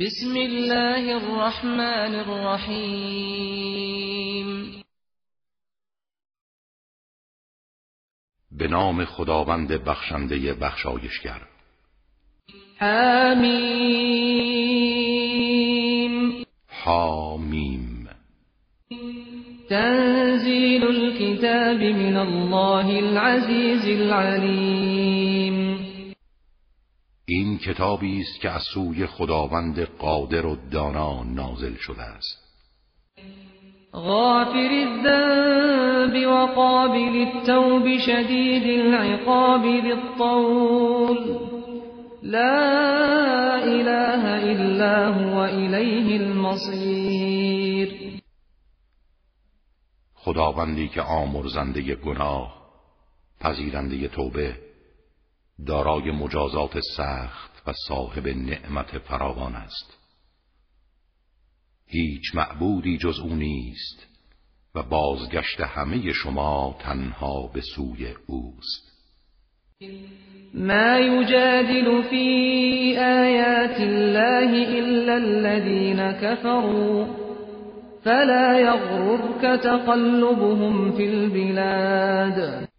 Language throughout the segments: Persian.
بسم الله الرحمن الرحیم. به نام خداوند بخشنده بخشایشگر. حمیم حامیم. تنزیل الكتاب من الله العزیز العلیم. این کتابی است که از سوی خداوند قادر و دانا نازل شده است. غافر الذنب وقابل التوب شدید العقاب بالطول لا اله الا هو الیه المصیر خداوندی که آمرزنده گناه پذیرنده توبه دارای مجازات سخت و صاحب نعمت فراوان است. هیچ معبودی جز او نیست و بازگشت همه شما تنها به سوی اوست. ما یجادل فی آیات الله الا الذين كفروا فلا يغررك تقلبهم في البلاد.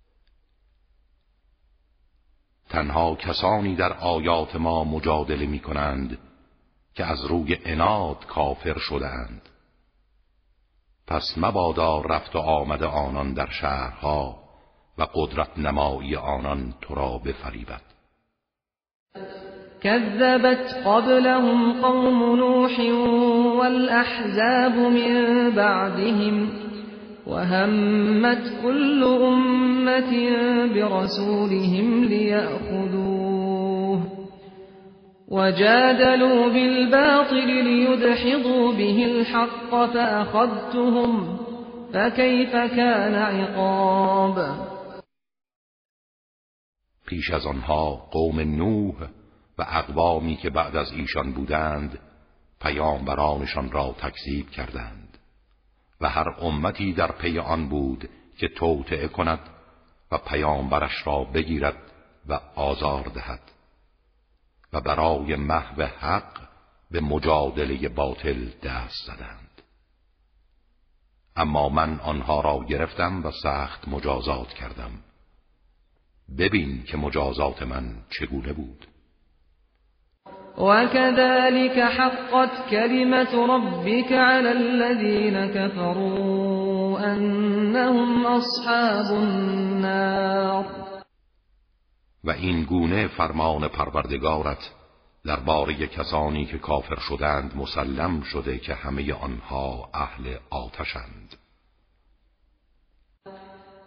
تنها کسانی در آیات ما مجادله می کنند که از روی اناد کافر شدند پس مبادا رفت و آمد آنان در شهرها و قدرت نمایی آنان تو را بفریبد. كذبت قبلهم قوم نوح والأحزاب من بعدهم. وهمت كل أمة برسولهم ليأخذوه وجادلوا بالباطل ليدحضوا به الحق فأخذتهم فكيف كان عقاب پیش از آنها قوم نوح و اقوامی که بعد از ایشان بودند پیامبرانشان را تکذیب کردند. و هر امتی در پی آن بود که توطعه کند و پیامبرش را بگیرد و آزار دهد. و برای محو حق به مجادله باطل دست زدند. اما من آنها را گرفتم و سخت مجازات کردم. ببین که مجازات من چگونه بود. وكذلك حقت كلمة ربك على الذين كفروا أنهم أصحاب النار. و این گونه فرمان پروردگارت درباره کسانی که کافر شدند مسلم شده که همه آنها اهل آتشند.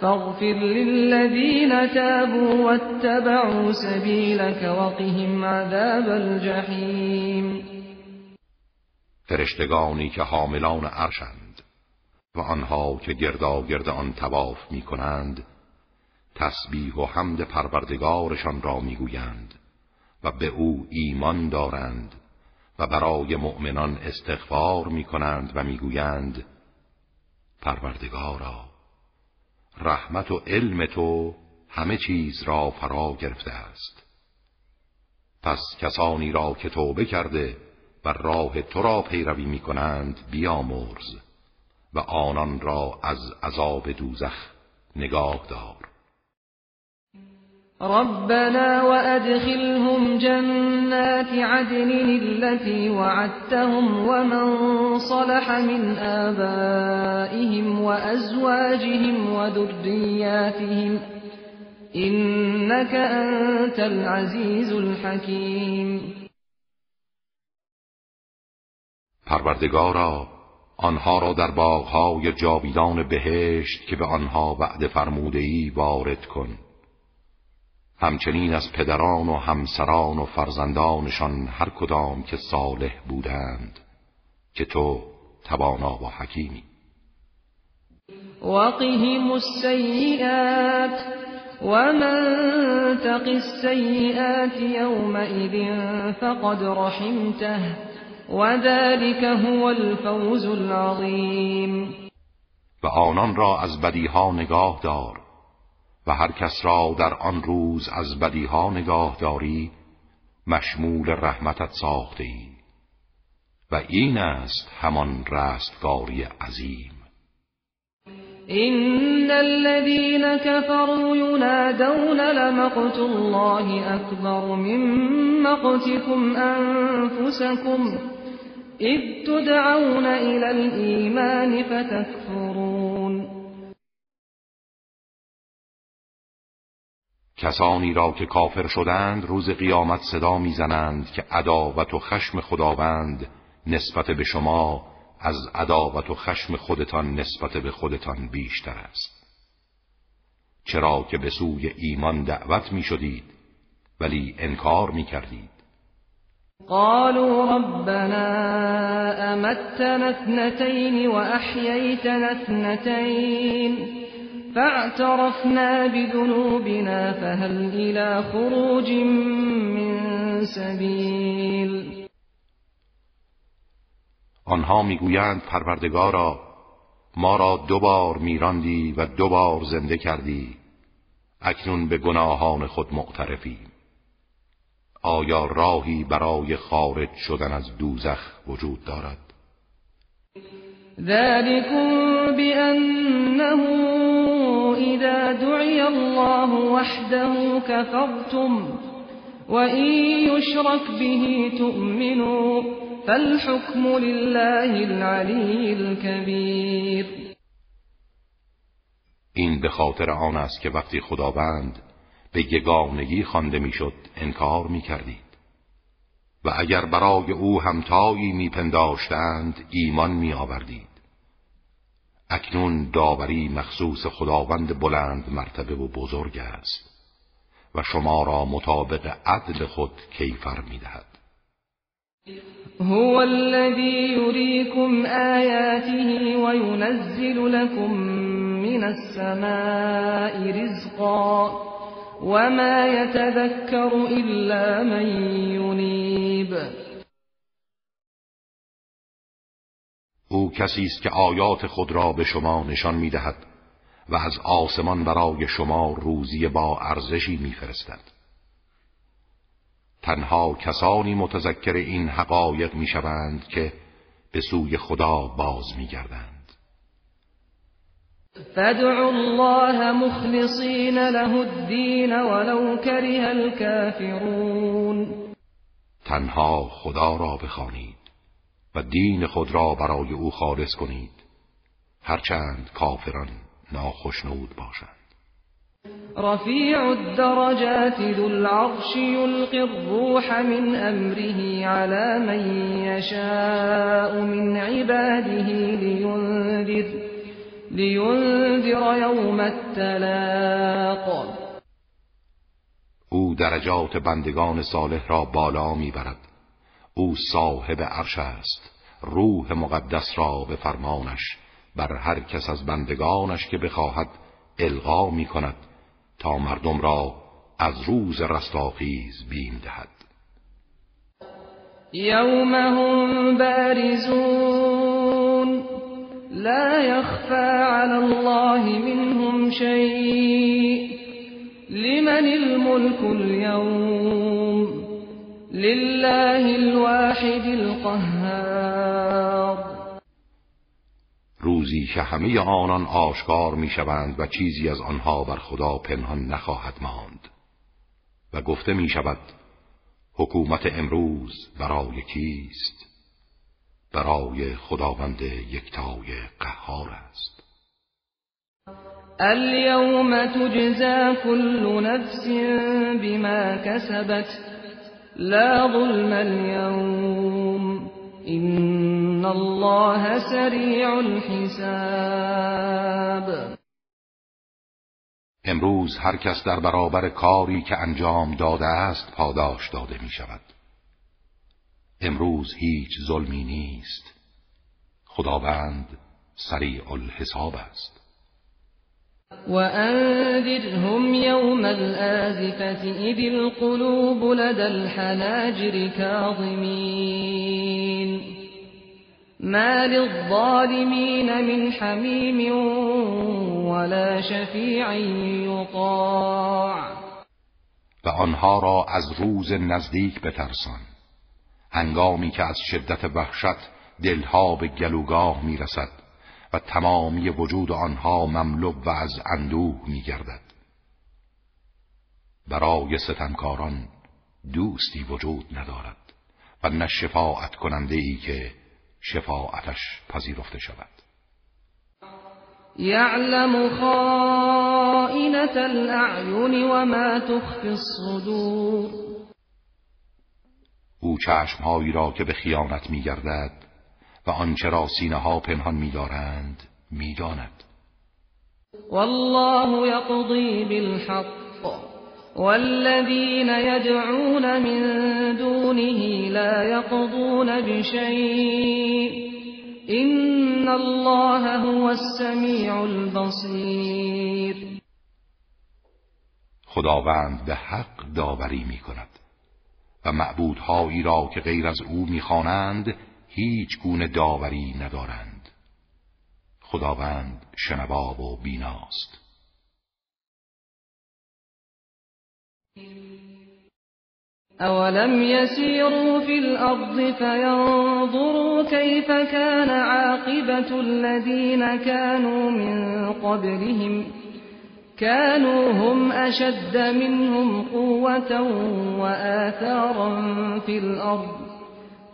فاغفر للذين تابوا واتبعوا سبيلك وقهم عذاب الجحیم فرشتگانی که حاملان عرشند و آنها که گرد آن تواف می کنند تسبیح و حمد پروردگارشان را می‌گویند و به او ایمان دارند و برای مؤمنان استغفار می کنند و می‌گویند پروردگارا رحمت و علم تو همه چیز را فرا گرفته است. پس کسانی را که توبه کرده و راه تو را پیروی می کنند بیامرز و آنان را از عذاب دوزخ نگاه دار. ربنا وأدخلهم جنات عدن التي وعدتهم ومن صلح من آبائهم وأزواجهم وذرياتهم إنك أنت العزيز الحكيم. پروردگارا آنها را در باغهای جاویدان بهشت که به آنها وعده فرموده ای وارد کن. همچنین از پدران و همسران و فرزندانشان هر کدام که صالح بودند که تو توانا و حکیمی. وقهم السيئات ومن تق السيئات يومئذ فقد رحمته وذلك هو الفوز العظیم و آنان را از بدیها نگاه دار و هر کس را در آن روز از بدیها نگاه داری مشمول رحمتت ساخته و این است همان رستگاری عظیم. إن الذين كفروا ينادون لمقت الله أكبر من مقتكم أنفسكم إذ تدعون إلى الإيمان فتكفرون کسانی را که کافر شدند روز قیامت صدا می‌زنند که عداوت و خشم خداوند نسبت به شما از عداوت و خشم خودتان نسبت به خودتان بیشتر است. چرا که به سوی ایمان دعوت می شدید ولی انکار می کردید قالوا ربنا امتنا اثنتين واحييتنا اثنتين فاعترفنا بذنوبنا فهل الى خروج من سبيل. آنها می‌گویند پروردگارا ما را دوبار میراندی و دوبار زنده کردی. اکنون به گناهان خود معترفیم آیا راهی برای خارج شدن از دوزخ وجود دارد؟ ذلكم بأنه إذا دعي الله وحده كفرتم وإن يشرك به تؤمنوا. فالحكم لله العلی الكبیر این به خاطر آن است که وقتی خداوند به یگانگی خوانده می‌شد انکار می‌کردید. و اگر برای او همتایی میپنداشتند ایمان میآوردید. اکنون داوری مخصوص خداوند بلند مرتبه و بزرگ است و شما را مطابق عدل خود کیفر می‌دهد. هو الذي يريكم آياته وينزل لكم من السماء رزقا وما يتذكر إلا من ينيب. او کسی است که آیات خود را به شما نشان می‌دهد و از آسمان برای شما روزی با ارزشی میفرستد. تنها کسانی متذکر این حقایق می‌شوند که به سوی خدا باز میگردند. فادعوا الله مخلصین له الدین ولو کره الكافرون تنها خدا را بخوانید و دین خود را برای او خالص کنید. هرچند کافران ناخشنود باشند. رفيع الدرجات ذو العرش يلقي الروح من أمره على من يشاء من عباده لينذر, لينذر يوم التلاق. او درجات بندگان صالح را بالا می‌برد. او صاحب عرش است. روح مقدس را به فرمانش. بر هر کس از بندگانش که بخواهد القا می کند تا مردم را از روز رستاخیز بیم دهد. یوم هم بارزون لا يخفى على الله منهم شيء لمن الملك اليوم؟ لله الواحد القهار. روزی که همه آنان آشکار می‌شوند و چیزی از آنها بر خدا پنهان نخواهد ماند. و گفته می شود حکومت امروز برای کیست؟ برای خداوند یکتای قهار است. اليوم تجزا كل نفس بما كسبت لا ظلم اليوم. این الله سریع الحساب. امروز هر کس در برابر کاری که انجام داده است پاداش داده می شود. امروز هیچ ظلمی نیست. خداوند سریع الحساب است. وأنذرهم يوم الآزفة إذ القلوب لدى الحناجر كاظمين ما للظالمين من حميم ولا شفیع یطاع و آنها را از روز نزدیک بترسان. هنگامی که از شدت وحشت دلها به گلوگاه می‌رسد. و تمامی وجود آنها مملو و از اندوه میگردد. برای ستمکاران دوستی وجود ندارد و نه شفاعت کننده ای که شفاعتش پذیرفته شود. یعلم خائنة الاعین و ما تخفی الصدور. او چشمهایی را که به خیانت میگردد و آنچه را سینه ها پنهان میدارند می‌داند. والله یقضی بالحق. والذین يدعون من دونه لا يقضون بشيء إن الله هو السمیع البصیر. خداوند به حق داوری می کند و معبودهایی را که غیر از او می‌خوانند هیچ گونه داوری ندارند. خداوند شنوا و بیناست. أولم يسيروا في الأرض فينظروا كيف كان عاقبة الذين كانوا من قبلهم؟ كانوا هم أشد منهم قوة وآثارا في الأرض.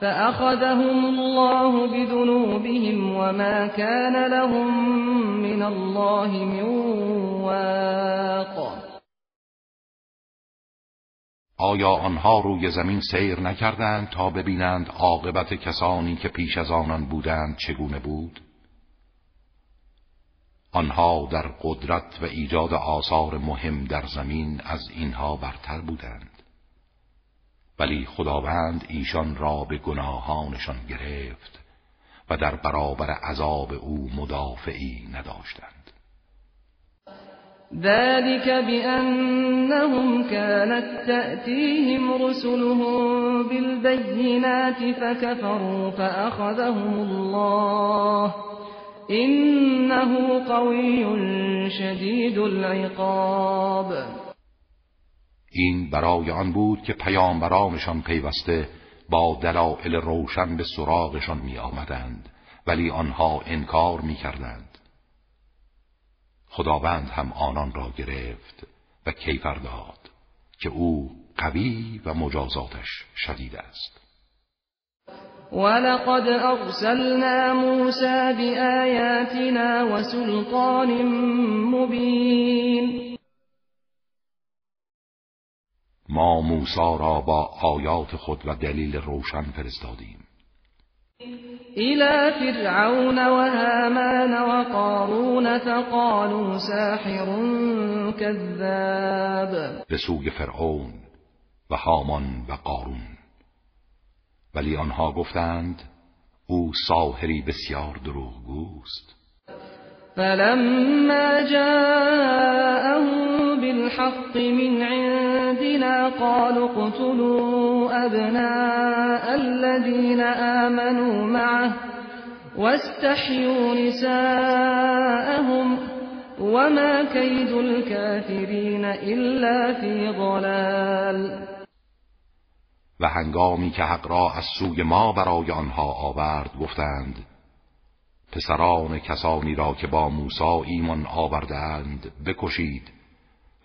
فأخذهم الله بذنوبهم وما كان لهم من الله من واق آیا آنها روی زمین سیر نکردند تا ببینند عاقبت کسانی که پیش از آنان بودند چگونه بود؟ آنها در قدرت و ایجاد آثار مهم در زمین از اینها برتر بودند ولی خداوند ایشان را به گناهانشان گرفت و در برابر عذاب او مدافعی نداشتند. ذلك بأنهم كانت تأتيهم رسلهم بالبينات فكفروا فأخذهم الله. إنه قوي شدید العقاب. این برای آن بود که پیامبرانشان پیوسته با دلائل روشن به سراغشان می آمدند ولی آنها انکار می کردند خداوند هم آنان را گرفت و کیفر داد که او قوی و مجازاتش شدید است. ولقد ارسلنا موسى بآياتنا وسلطان مبین ما موسی را با آیات خود و دلیل روشن فرستادیم. إلى فرعون وهامان وقارون فقالوا ساحر كذاب. به سوی فرعون و هامان و قارون. ولی آنها گفتند او ساحری بسیار دروغگوست. فلما جاءهم بالحق من عندنا قالوا اقتلوا أبناء الذين آمنوا معه واستحيوا نساءهم وما كيد الكافرين إلا في ضلال. و هنگامی که حق را از سوی ما برای آنها آورد گفتند پسران کسانی را که با موسی ایمان آوردند بکشید.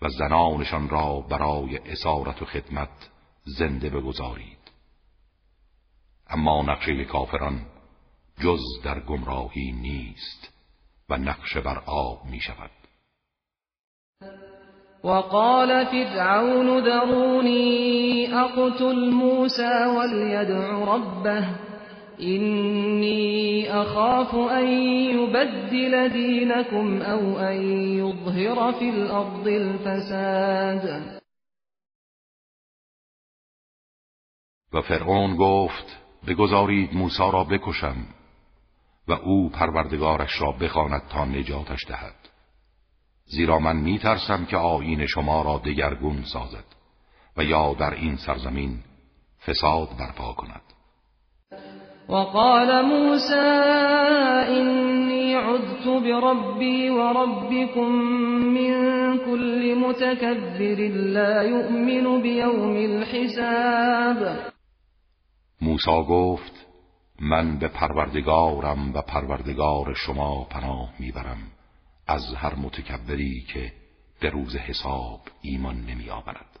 و زنانشان را برای اسارت و خدمت زنده بگذارید. اما نقشه کافران جز در گمراهی نیست و نقش بر آب می شود وقال فرعون ذروني اقتل موسى وليدع ربه. اینی اخاف ان یبدل دینکم او ان یظهر فی الارض الفساد. و فرعون گفت بگذارید موسی را بکشم و او پروردگارش را بخواند تا نجاتش دهد. زیرا من میترسم که آیین شما را دگرگون سازد و یا در این سرزمین فساد برپا کند. وقال موسى إني عذت بربي وربكم من كل متكبر لا يؤمن بيوم الحساب. موسا گفت من به پروردگارم و پروردگار شما پناه می‌برم از هر متکبری که به روز حساب ایمان نمی آورد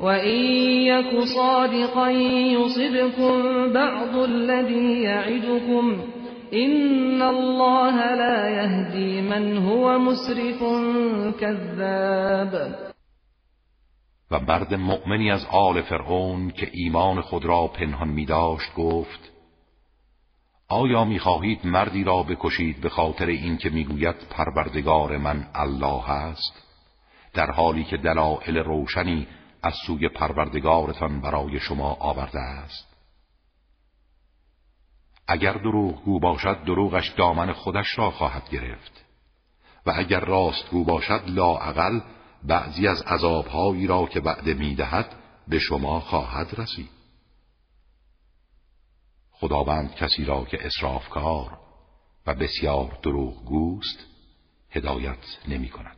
وإن يك صادقا يصبكم بعض الذي يعدكم إن الله لا يهدي من هو مسرف كذاب. و مرد مؤمنی از آل فرعون که ایمان خود را پنهان می داشت گفت آیا می خواهید مردی را بکشید به خاطر اینکه می‌گوید پروردگار من الله است؟ در حالی که دلایل روشنی از سوی پروردگارتان برای شما آورده است. اگر دروغگو باشد دروغش دامن خودش را خواهد گرفت. و اگر راستگو باشد لاعقل بعضی از عذابهایی را که بعد می‌دهد به شما خواهد رسید. خداوند کسی را که اسرافکار و بسیار دروغگوست هدایت نمی کند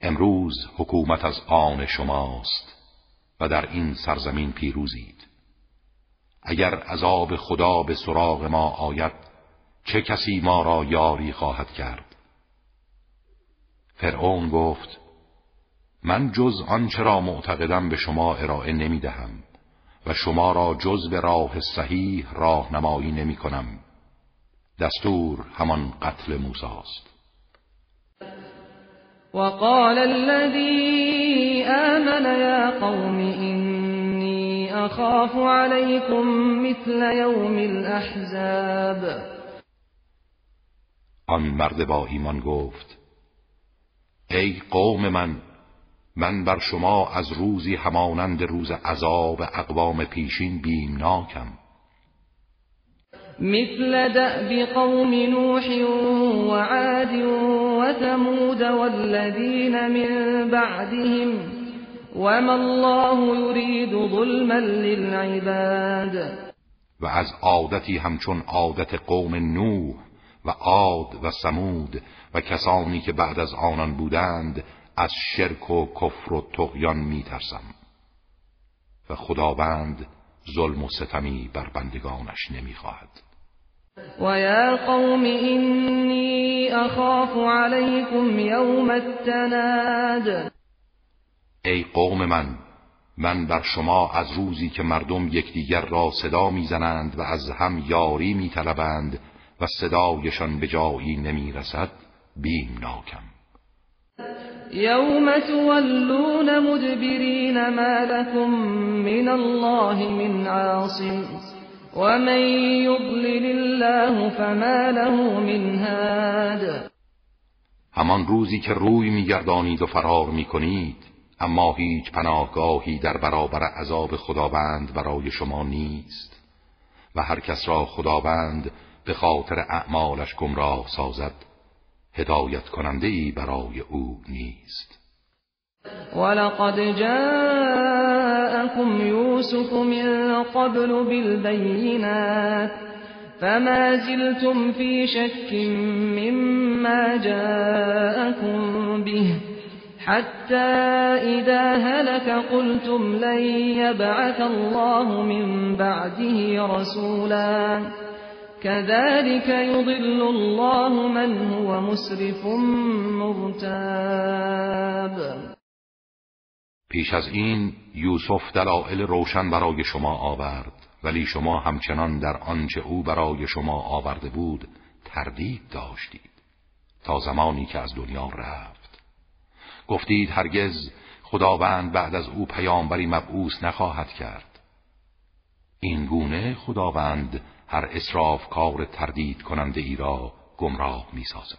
امروز حکومت از آن شماست و در این سرزمین پیروزید. اگر عذاب خدا به سراغ ما آید چه کسی ما را یاری خواهد کرد؟ فرعون گفت من جز آنچه را معتقدم به شما ارائه نمی دهم و شما را جز به راه صحیح راهنمایی نمی کنم دستور همان قتل موساست. وقال الذي آمن يا قوم إني أخاف عليكم مثل يوم الأحزاب. آن مرد با ایمان گفت ای قوم من من بر شما از روزی همانند روز عذاب اقوام پیشین بیمناکم. مثل دأب قوم نوح وعاد وثمود والذين من بعدهم وما الله يريد ظلما للعباد. و از عادتی همچون عادت قوم نوح و عاد و سمود و کسانی که بعد از آنان بودند از شرک و کفر و تقیان میترسم. و خداوند ظلم و ستمی بر بندگانش نمی‌خواهد. و یا قوم اینی اخاف علیکم یوم التناد ای قوم من من بر شما از روزی که مردم یکدیگر را صدا می‌زنند و از هم یاری میطلبند و صدایشان به جایی نمی‌رسد بیمناکم. یوم تولون مدبرین ما لكم من الله من عاصم. ومن يضلل الله فما له من هاد همان روزی که روی میگردانید و فرار می‌کنید اما هیچ پناهگاهی در برابر عذاب خداوند برای شما نیست و هر کس را خداوند به خاطر اعمالش گمراه سازد هدایت کننده ای برای او نیست. ولقد جاءكم يوسف من قبل بالبينات فما زلتم في شك مما جاءكم به حتى إذا هلك قلتم لن يبعث الله من بعده رسولا كذلك يضل الله من هو مسرف مرتاب پیش از این یوسف دلائل روشن برای شما آورد ولی شما همچنان در آنچه او برای شما آورده بود تردید داشتید تا زمانی که از دنیا رفت. گفتید هرگز خداوند بعد از او پیامبری مبعوث نخواهد کرد. این گونه خداوند هر اصراف کار تردید کننده ای را گمراه می سازد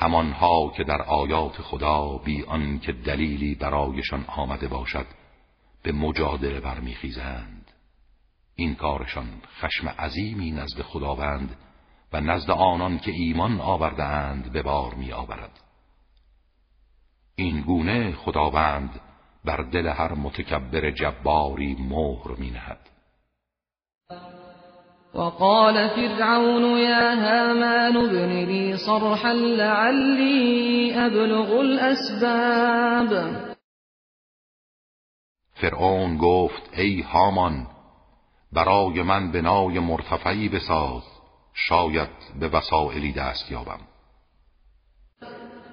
همانها که در آیات خدا بی آن که دلیلی برایشان آمده باشد به مجادله برمیخیزند. این کارشان خشم عظیمی نزد خداوند و نزد آنان که ایمان آورده اند به بار می آورد این گونه خداوند بر دل هر متکبر جباری مهر می نهد وقال فرعون يا هامان ابن لي صرحا لعلي أبلغ الأسباب. فرعون گفت ای هامان برای من بنای مرتفعی بساز شاید به وسائلی دست یابم.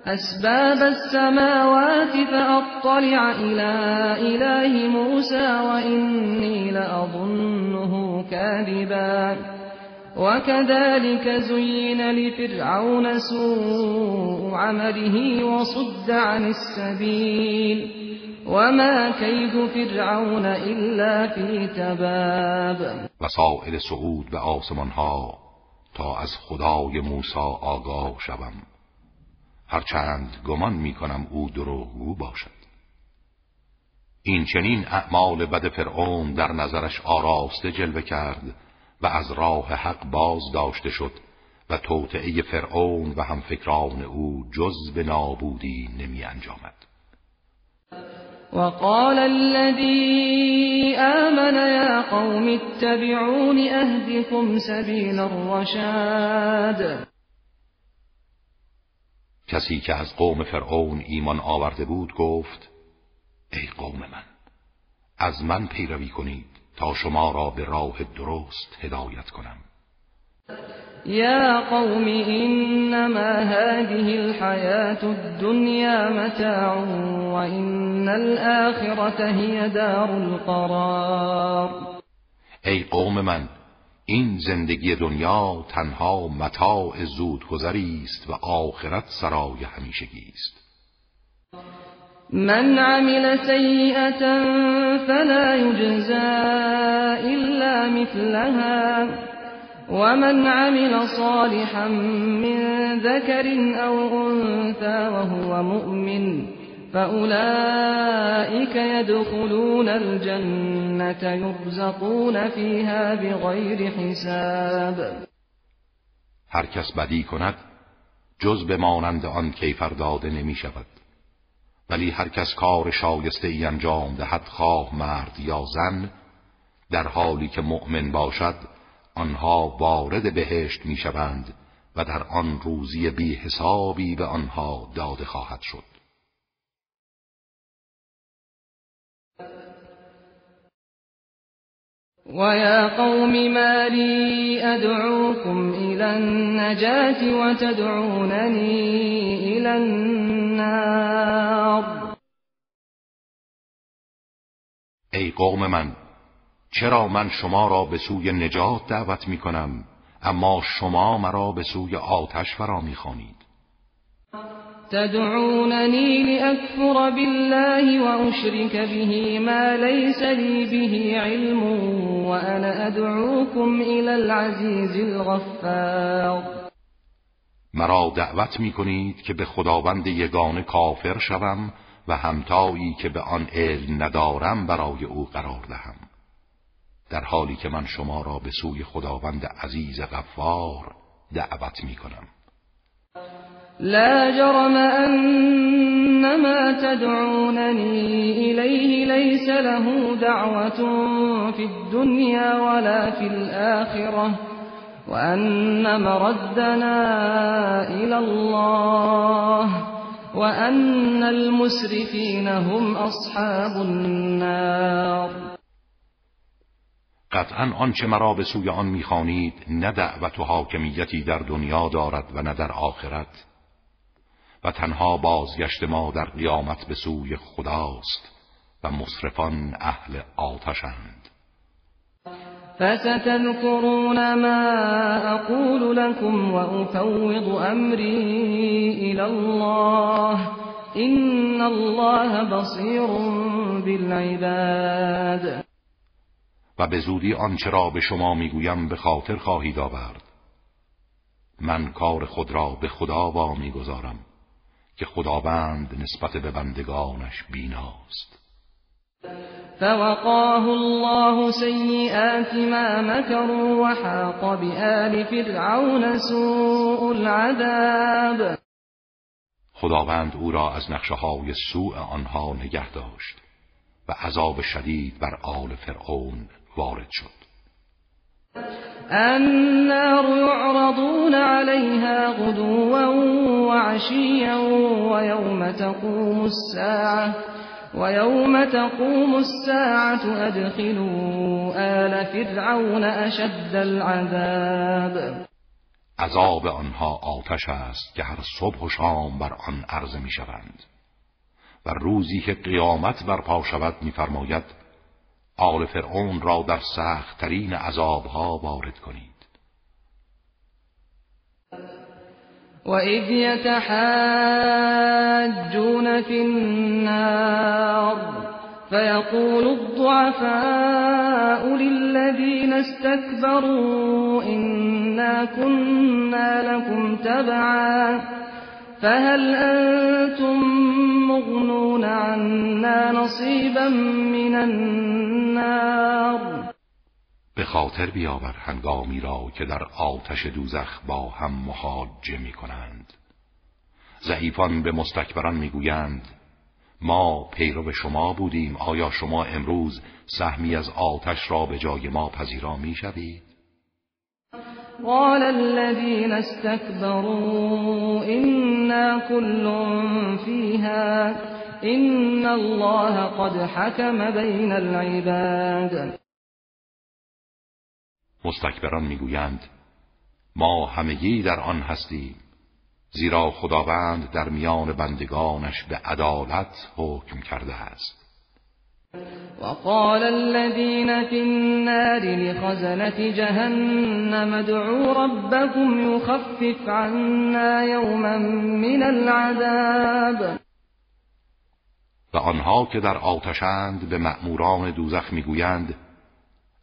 أسباب السماوات فأطلع إلى إله موسى وإني لأظنه كاذبا. وكذلك زين لفرعون سوء عمله وصد عن السبيل. وما كيد فرعون إلا في تباب. وسائل سعود به آسمان تا از خدای موسی آگاه شوم. هرچند گمان می کنم او دروغگو باشد. این چنین اعمال بد فرعون در نظرش آراسته جلوه کرد و از راه حق باز داشته شد و توطعه فرعون و همفکران او جز به نابودی نمی انجامد. وقال الذي آمن يا قوم اتبعون اهدكم سبيل الرشاد. کسی که از قوم فرعون ایمان آورده بود گفت ای قوم من از من پیروی کنید تا شما را به راه درست هدایت کنم. یا قوم انما هذه الحیات الدنیا متاع و ان الاخرة هی دار القرار. ای قوم من این زندگی دنیا تنها متاع زود است و آخرت سرای همیشگی است. من عمل سیئة فلا یجزا الا مثلها ومن عمل صالحا من ذكر او انثى وهو مؤمن. فأولئك يدخلون الجنة يرزقون فيها بغير حساب. هر کس بدی کند جز به مانند آن کیفر داده نمی شود. ولی هر کس کار شایسته ای انجام دهد خواه مرد یا زن در حالی که مؤمن باشد آنها وارد بهشت می شوند و در آن روزی بی حسابی به آنها داده خواهد شد. ويا قوم ما لي أدعوكم إلى النجاة وتدعونني إلى النار. ای قوم من چرا من شما را به سوی نجات دعوت می کنم اما شما مرا به سوی آتش فرا می خانید تدعونني لأكفر بالله وأشرك به ما ليس لي به علم وأنا أدعوكم إلى العزيز الغفار. مرا دعوت می کنید که به خداوند یگانه کافر شوم و همتایی که به آن علم ندارم برای او قرار دهم. در حالی که من شما را به سوی خداوند عزیز غفار دعوت می کنم لا جرم أن ما تدعونني إليه ليس له دعوة في الدنيا ولا في الآخرة وأن مردنا إلى الله وأن المسرفين هم أصحاب النار. قطعا آنچه مرا به سوی آن میخوانید نه دعوت و حاکمیتی در دنیا دارد و نه در آخرت. و تنها بازگشت ما در قیامت به سوی خداست و مصرفان اهل آتشند. فستذكرون ما اقول لكم وافوض امری الى الله ان الله بصیر بالعباد. و به زودی آنچه را به شما می‌گویم به خاطر خواهید آورد. من کار خود را به خدا وا می‌گذارم که خداوند نسبت به بندگانش بیناست. فوقاه الله سیئات ما مكروا وحاق بآل فرعون سوء العذاب. خداوند او را از نقشه های سوء آنها نگه داشت و عذاب شدید بر آل فرعون وارد شد. النار يعرضون عليها غدوا وعشيا ويوم تقوم الساعة ويوم تقوم الساعة أدخلوا آل فرعون أشد العذاب. عذاب آنها آتش است که هر صبح و شام بر آن عرضه می شوند و روزی که قیامت برپا شود میفرماید آل فرعون را در سختترین عذابها وارد کنید. وإذ يتحاجون في النار فيقول الضعفاء للذين استكبروا إنا كنا لكم تبعا فهل أنتم مغنون عنا نصيبا من النار به خاطر بیاور هنگامی را که در آتش دوزخ با هم محاجه می کنند ضعیفان به مستکبران می‌گویند ما پیرو شما بودیم آیا شما امروز سهمی از آتش را به جای ما پذیرا می شوید؟ قال الذين استكبروا إنا كل فيها إن الله قد حكم بين العباد. مستکبران می‌گویند ما همگی در آن هستیم زیرا خداوند در میان بندگانش به عدالت حکم کرده است. وقال الذين في النار لخزنة جهنم ادعوا ربكم يخفف عنا يوما من العذاب. و آنها که در آتشند به مأموران دوزخ می‌گویند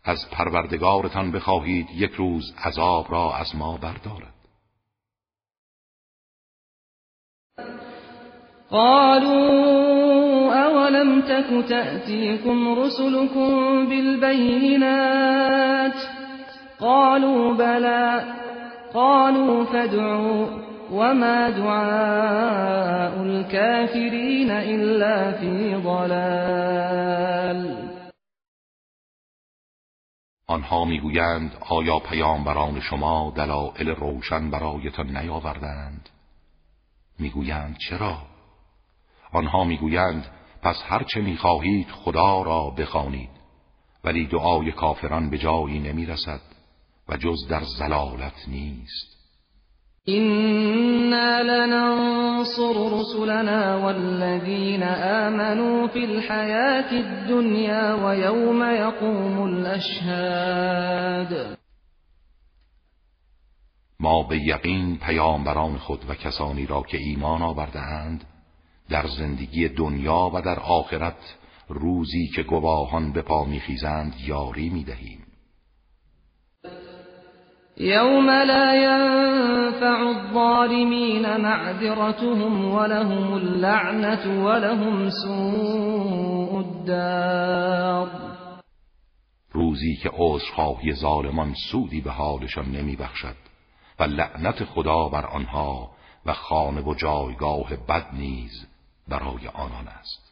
از پروردگارتان بخواهید یک روز عذاب را از ما بردارد. قالوا اولم تك تأتيكم رسلكم بالبينات قالوا بلى قالوا فادعوا وما دعاء الكافرين إلا في ضلال آنها می‌گویند آیا پیامبران شما دلایل روشن برایتان نیاوردند؟ می‌گویند چرا؟ آنها می‌گویند پس هر چه می‌خواهید خدا را بخوانید. ولی دعای کافران به جایی نمی‌رسد و جز در زلالت نیست. إنا لننصر رسلنا والذين آمنوا في الحياة الدنيا ويوم يقوم الأشهاد. ما به یقین پیامبران خود و کسانی را که ایمان آوردهاند در زندگی دنیا و در آخرت روزی که گواهان به پا میخیزند یاری می‌دهیم. يوم لا ينفع الظالمين معذرتهم ولهم اللعنة ولهم سوء الدار. روزی که عذرخواهی ظالمان سودی به حالشان نمی بخشد و لعنت خدا بر آنها و خانه و جایگاه بد نیز برای آنان است.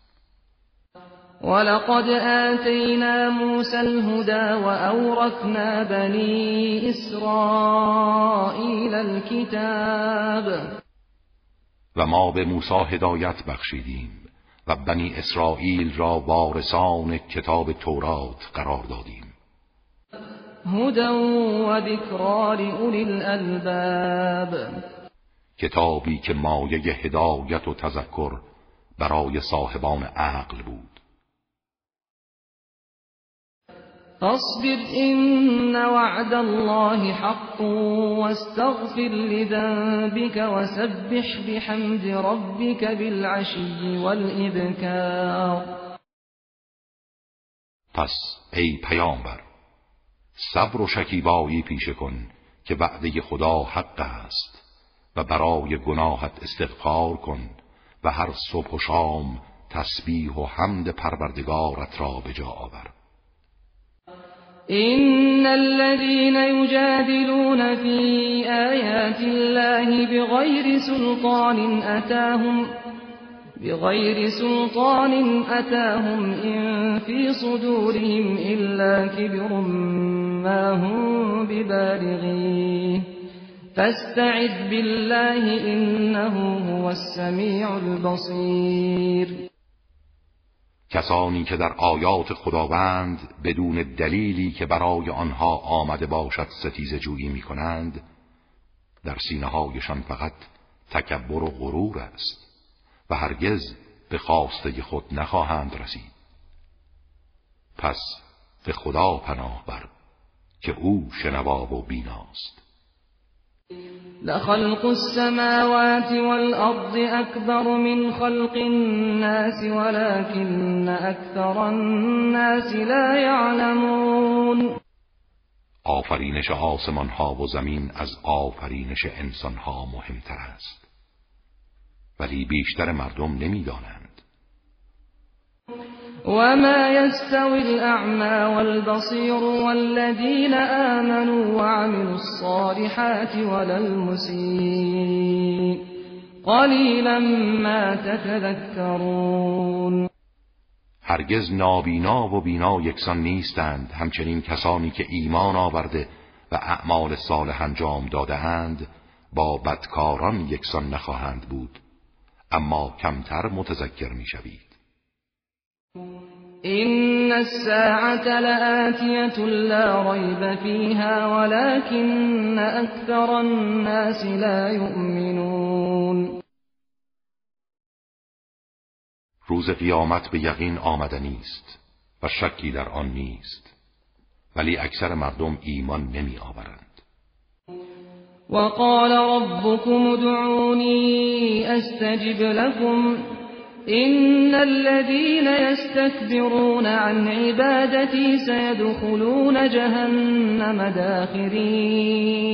ولقد آتينا موسى الهدى وأورثنا بني إسرائيل الكتاب. و ما به موسی هدایت بخشیدیم و بنی اسرائیل را وارثان کتاب تورات قرار دادیم. هدى و ذکرى لأولی الالباب. کتابی که مایه هدایت و تذکر برای صاحبان عقل بود. فاصبر إن وعد الله حق واستغفر لذنبك وسبح بحمد ربك بالعشي والإبكار. پس ای پیامبر صبر و شکیبایی پیشه کن که وعده خدا حق است و برای گناهت استغفار کن و هر صبح و شام تسبیح و حمد پروردگارت را به جا آور. إن الذين يجادلون في آيات الله بغير سلطان أتاهم بغير سلطان أتاهم إن في صدورهم إلا كبر ما هم ببالغيه. فاستعذ بالله إنه هو السميع البصير. کسانی که در آیات خداوند بدون دلیلی که برای آنها آمده باشد ستیز جویی می کنند در سینه هایشان فقط تکبر و غرور است و هرگز به خواسته خود نخواهند رسید. پس به خدا پناه بر که او شنوا و بیناست. لخلق السماوات والأرض أكبر من خلق الناس ولكن أكثر الناس لا يعلمون. آفرینش آسمان ها و زمین از آفرینش انسان ها مهمتر است. ولی بیشتر مردم نمی‌دانند. وما يستوي الأعمى والبصير والذين آمنوا وعملوا الصالحات ولا المسيء قليلا ما تتذكرون هرگز نابینا و بینا یکسان نیستند همچنین کسانی که ایمان آورده و اعمال صالح انجام داده اند با بدکاران یکسان نخواهند بود. اما کمتر متذکر می‌شوید. إن الساعة لآتية لا ريب فيها ولكن أكثر الناس لا يؤمنون. روز قیامت به یقین آمدنی است و شکی در آن نیست ولی اکثر مردم ایمان نمی آورند. وقال ربكم ادعوني استجب لكم. إن الذين يستكبرون عن عبادتي سيدخلون جهنم داخرين.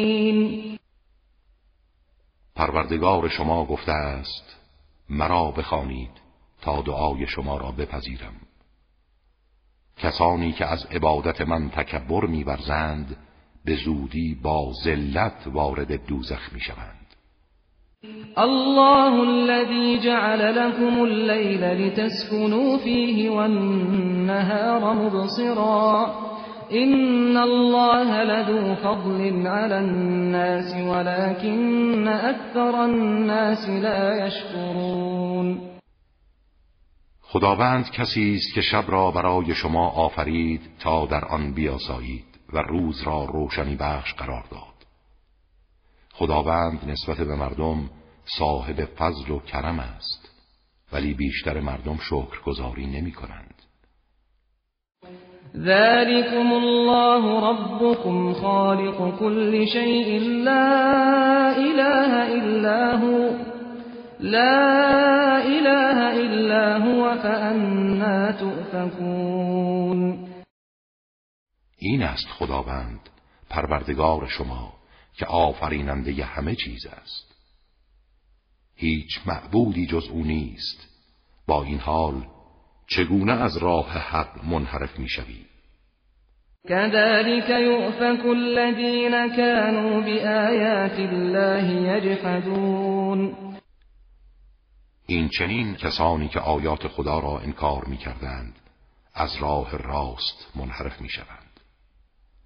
پروردگار شما گفته است مرا بخوانید تا دعای شما را بپذیرم. کسانی که از عبادت من تکبر میورزند به زودی با ذلت وارد دوزخ می‌شوند. الله الذي جعل لكم الليل لتسكنوا فيه والنهار مبصرا. إن الله لذو فضل على الناس ولكن أكثر الناس لا يشكرون. خداوند کسی است که شب را برای شما آفرید تا در آن بیاسایید و روز را روشنی بخش قرار داد. خداوند نسبت به مردم صاحب فضل و کرم است ولی بیشتر مردم شکرگزاری نمی کنند ذلكم الله ربكم خالق كل شيء لا إله إلا هو لا إله إلا هو فأنا تؤفكون. این است خداوند پروردگار شما. که آفریننده همه چیز است. هیچ معبودی جز او نیست. با این حال چگونه از راه حق منحرف می‌شوی؟ كذلك يؤفك الذين كانوا بآيات الله يجحدون این چنین کسانی که آیات خدا را انکار می کردند از راه راست منحرف می شوند.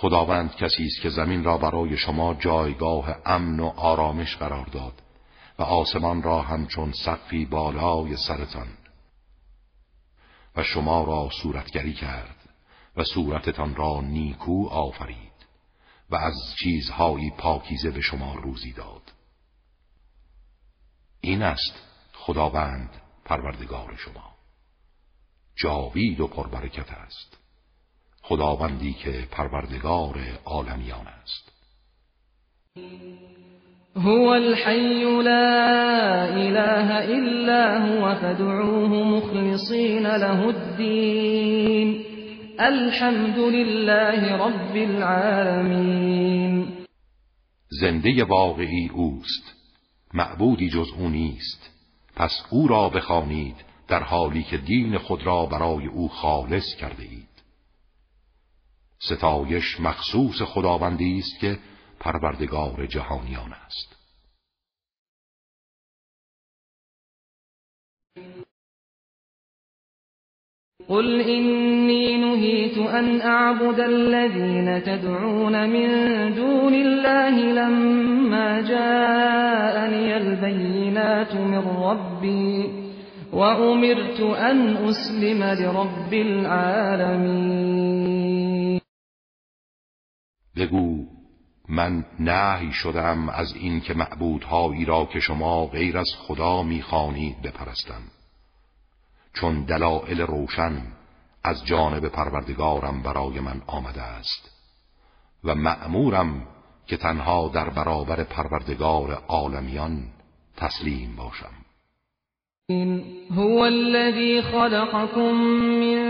خداوند کسی است که زمین را برای شما جایگاه امن و آرامش قرار داد و آسمان را همچون سقفی بالای سرتان. و شما را صورتگری کرد و صورتتان را نیکو آفرید و از چیزهایی پاکیزه به شما روزی داد. این است خداوند پروردگار شما. جاوید و پربرکت است. خداوندی که پروردگار عالمیان است. هو الحي لا اله الا هو فادعوه مخلصين له الدين الحمد لله رب العالمين زنده واقعی اوست معبودی جز او نیست. پس او را بخوانید در حالی که دین خود را برای او خالص کرده اید. ستایش مخصوص خداوندی است که پروردگار جهانیان است. قل إني نهيت أن أعبد الذين تدعون من دون الله لما جاءني البينات من ربي وأمرت أن أسلم لرب العالمين. بگو من نهی شدم از این که معبودهایی را که شما غیر از خدا می‌خوانید بپرستم. چون دلائل روشن از جانب پروردگارم برای من آمده است و مأمورم که تنها در برابر پروردگار عالمیان تسلیم باشم. هو الذي خلقكم من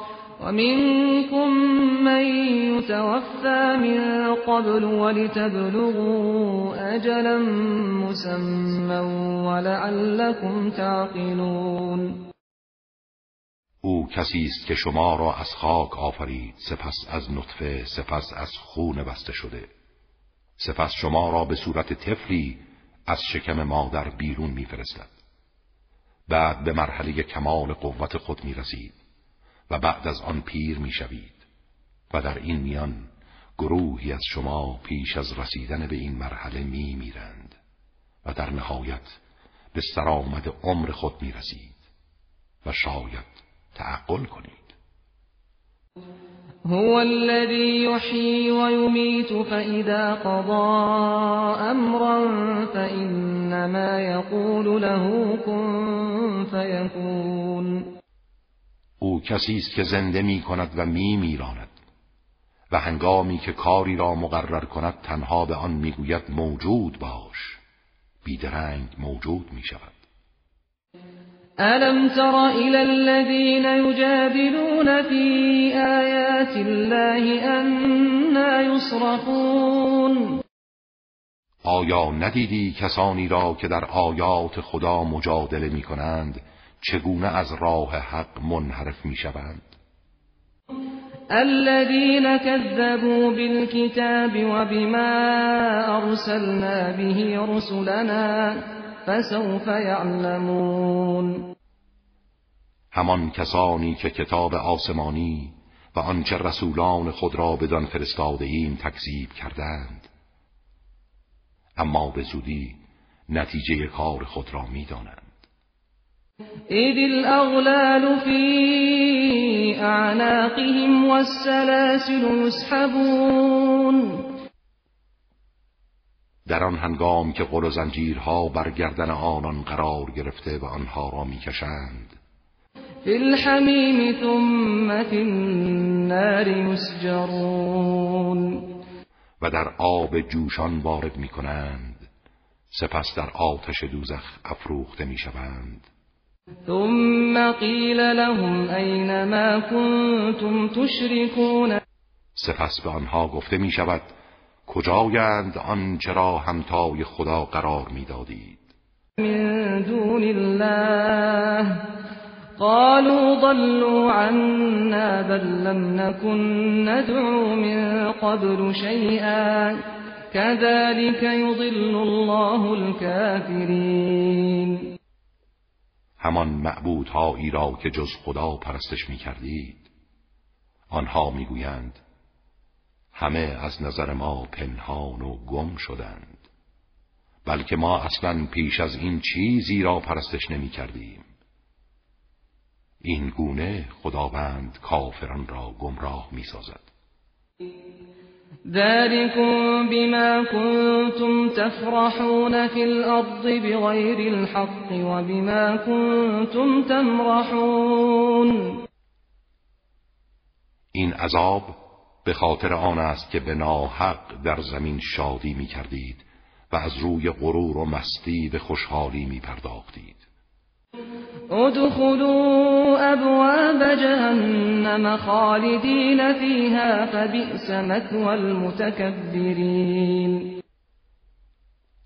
ومنكم من يتوفى من قبل ولتبلغوا أجلا مسمى ولعلكم تعقلون. او کسی است که شما را از خاک آفرید سپس از نطفه سپس از خون بسته شده. سپس شما را به صورت طفلی از شکم مادر بیرون میفرستد. بعد به مرحله کمال قوت خود می رسید و بعد از آن پیر می شوید و در این میان گروهی از شما پیش از رسیدن به این مرحله می میرند و در نهایت به سرآمد عمر خود می رسید و شاید تعقل کنید. هو الذي يحيي ويميت فإذا قضى أمرا فإنما يقول له كن فيكون او کسی است که زنده می کند و می میراند و هنگامی که کاری را مقرر کند تنها به آن می‌گوید موجود باش بیدرنگ موجود می شود ألم تر إلى الذين يجادلون في آيات الله أنا يصرفون آیا ندیدی کسانی را که در آیات خدا مجادله می کنند چگونه از راه حق منحرف می شوند الذين كذبوا بالكتاب وبما أرسلنا به رسلنا فسوف يعلمون. همان کسانی که کتاب آسمانی و آنچه رسولان خود را بدان فرستاده ایم تکذیب کردند. اما به زودی نتیجه کار خود را می‌دانند اذ الاغلال فی اعناقهم والسلاسل يسحبون. در آن هنگام که قل و زنجیرها بر گردن آنان قرار گرفته و آنها را می‌کشند. فی الحمیم ثم فی النار یسجرون و در آب جوشان وارد می کنند سپس در آتش دوزخ افروخته می شوند ثم قیل لهم این ما کنتم تشركون؟ سپس به آنها گفته می شود کجایند آن چرا همتای خدا قرار می دادید؟ من دون الله. قالوا ضلوا عنا بل لم نكن ندعو من قبل شيئا. كذلك يضل الله الكافرين. همان معبودهایی را که جز خدا پرستش می کردید آنها می‌گویند همه از نظر ما پنهان و گم شدند بلکه ما اصلا پیش از این چیزی را پرستش نمی کردیم این گونه خداوند کافران را گمراه می سازد ذلكم بما كنتم تفرحون في الأرض بغير الحق وبما كنتم تمرحون. این عذاب به خاطر آن است که به ناحق در زمین شادی می کردید و از روی غرور و مستی به خوشحالی می پرداختید ادخلوا ابواب جهنم خالدین فیها فبئس مثوى المتکبرین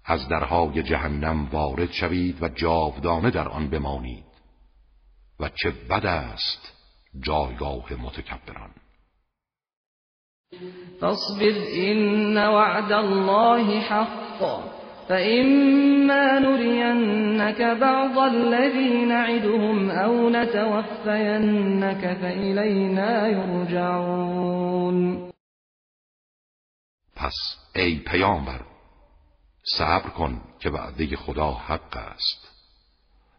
از درهای جهنم وارد شوید و جاودانه در آن بمانید و چه بد است جایگاه متکبران. فاصبر إن وعد الله حق. فإما نرينك بعض الذي نعدهم أو نتوفينك فإلينا يرجعون پس ای پیامبر صبر کن که وعده خدا حق است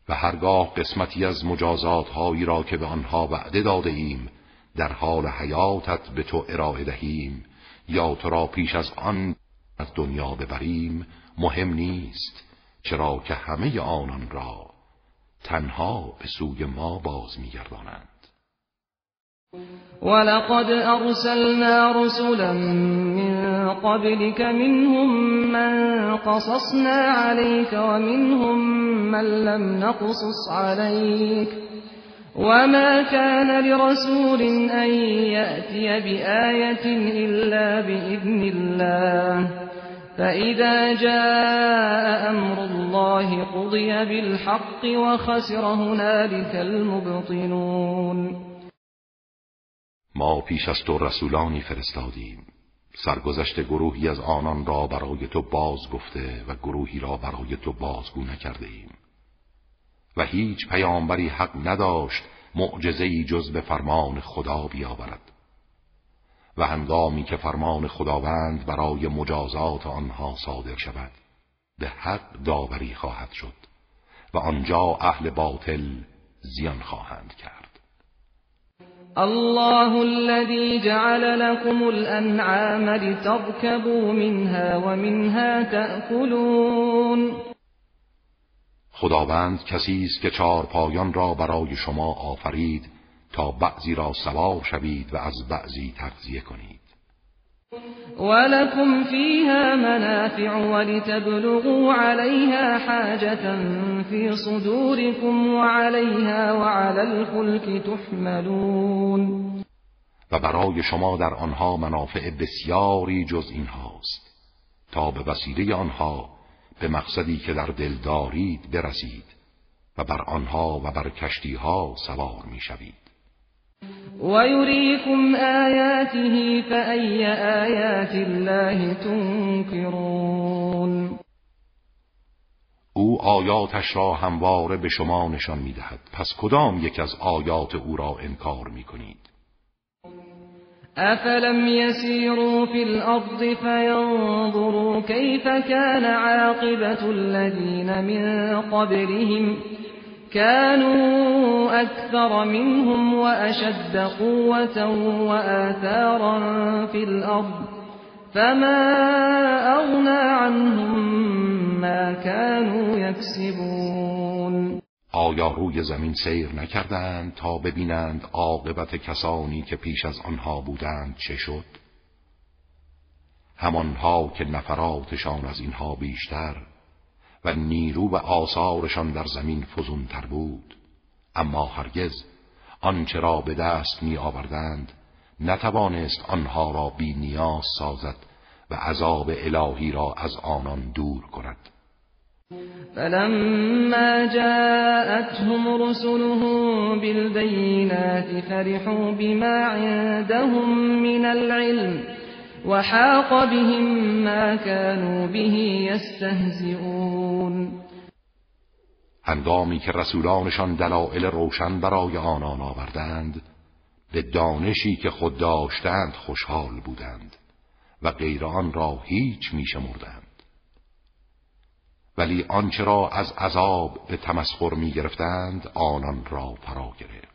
و هرگاه قسمتی از مجازات هایی را که به آنها وعده داده ایم در حال حیاتت به تو ارائه دهیم یا تو را پیش از آن از دنیا ببریم مهم نیست چرا که همه آنان را تنها به سوی ما باز میگردانند. ولقد ارسلنا رسلا من قبلك منهم من قصصنا عليك ومنهم من لم نقصص عليك وما كان لرسول أن يأتي بآية إلا بإذن الله. فإذا جاء أمر الله قضي بالحق وخسر هنالك المبطنون ما پیش از تو رسولانی فرستادیم. سرگذشت گروهی از آنان را برای تو باز گفته و گروهی را برای تو بازگو نکرده ایم و هیچ پیامبری حق نداشت معجزه‌ای جز به فرمان خدا بیاورد. و هنگامی که فرمان خداوند برای مجازات آنها صادر شود به حق داوری خواهد شد و آنجا اهل باطل زیان خواهند کرد. الله الذي جعل لكم الأنعام لتركبوا منها ومنها تأكلون. خداوند کسی است که چهار پایان را برای شما آفرید تا بعضی را سوار شوید و از بعضی تغذیه کنید. ولكم فيها منافع ولتبلغوا عليها حاجة في صدوركم وعليها وعلى الفلك تحملون. و برای شما در آنها منافع بسیاری جز این هاست. تا به وسیله آنها به مقصدی که در دل دارید برسید و بر آنها و بر کشتیها سوار می شوید و یریکم آیاته فأی آیات الله تنکرون او آیاتش را همواره به شما نشان می دهد. پس کدام یک از آیات او را انکار می کنید افلم يسيروا في الارض فينظروا كيف كان عاقبة الذين من قبلهم كانوا أكثر منهم وأشد قوة وآثارا في الأرض فما اغنى عنهم ما كانوا يكسبون. آیا روی زمین سیر نکردند تا ببینند عاقبت کسانی که پیش از آنها بودند چه شد. همانها که نفراتشان از اینها بیشتر و نیرو و آثارشان در زمین فزونتر بود. اما هرگز آنچه را به دست می آوردند نتوانست آنها را بی نیاز سازد و عذاب الهی را از آنان دور کند. فلما جاءتهم رسلهم بالبينات فرحوا بما عندهم من العلم وحاق بهم ما كانوا به يستهزئون. هنگامی که رسولانشان دلائل روشن برای آنان آوردند به دانشی که خود داشتند خوشحال بودند و غیر آن را هیچ میشمردند. ولی آنچه را از عذاب به تمسخر می گرفتند آنان را فرا گرفت.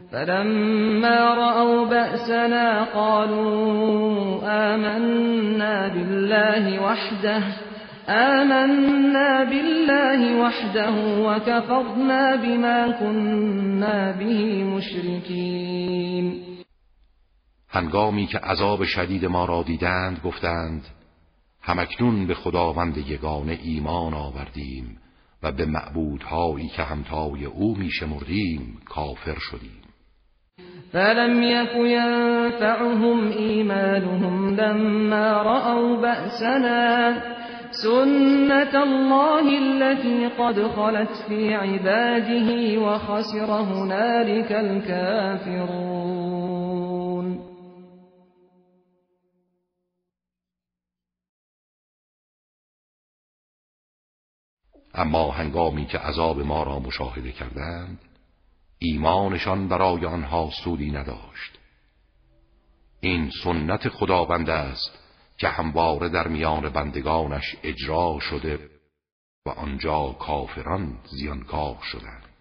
فلما رأوا بأسنا قالوا آمنا بالله وحده آمنا بالله وحده وكفرنا بما كنا به مشركين. هنگامی که عذاب شدید ما را دیدند گفتند همکنون به خداوند یگانه ایمان آوردیم و به معبودهایی که همتای او میشمردیم کافر شدیم. فلم یک ینفعهم ایمانهم لما رأوا بأسنا سنت الله التي قد خلت في عباده وخسر هنالك الكافرون اما هنگامی که عذاب ما را مشاهده کردند ایمانشان برای آنها سودی نداشت. این سنت خداوند است که همواره در میان بندگانش اجرا شده و آنجا کافران زیانکار شدند.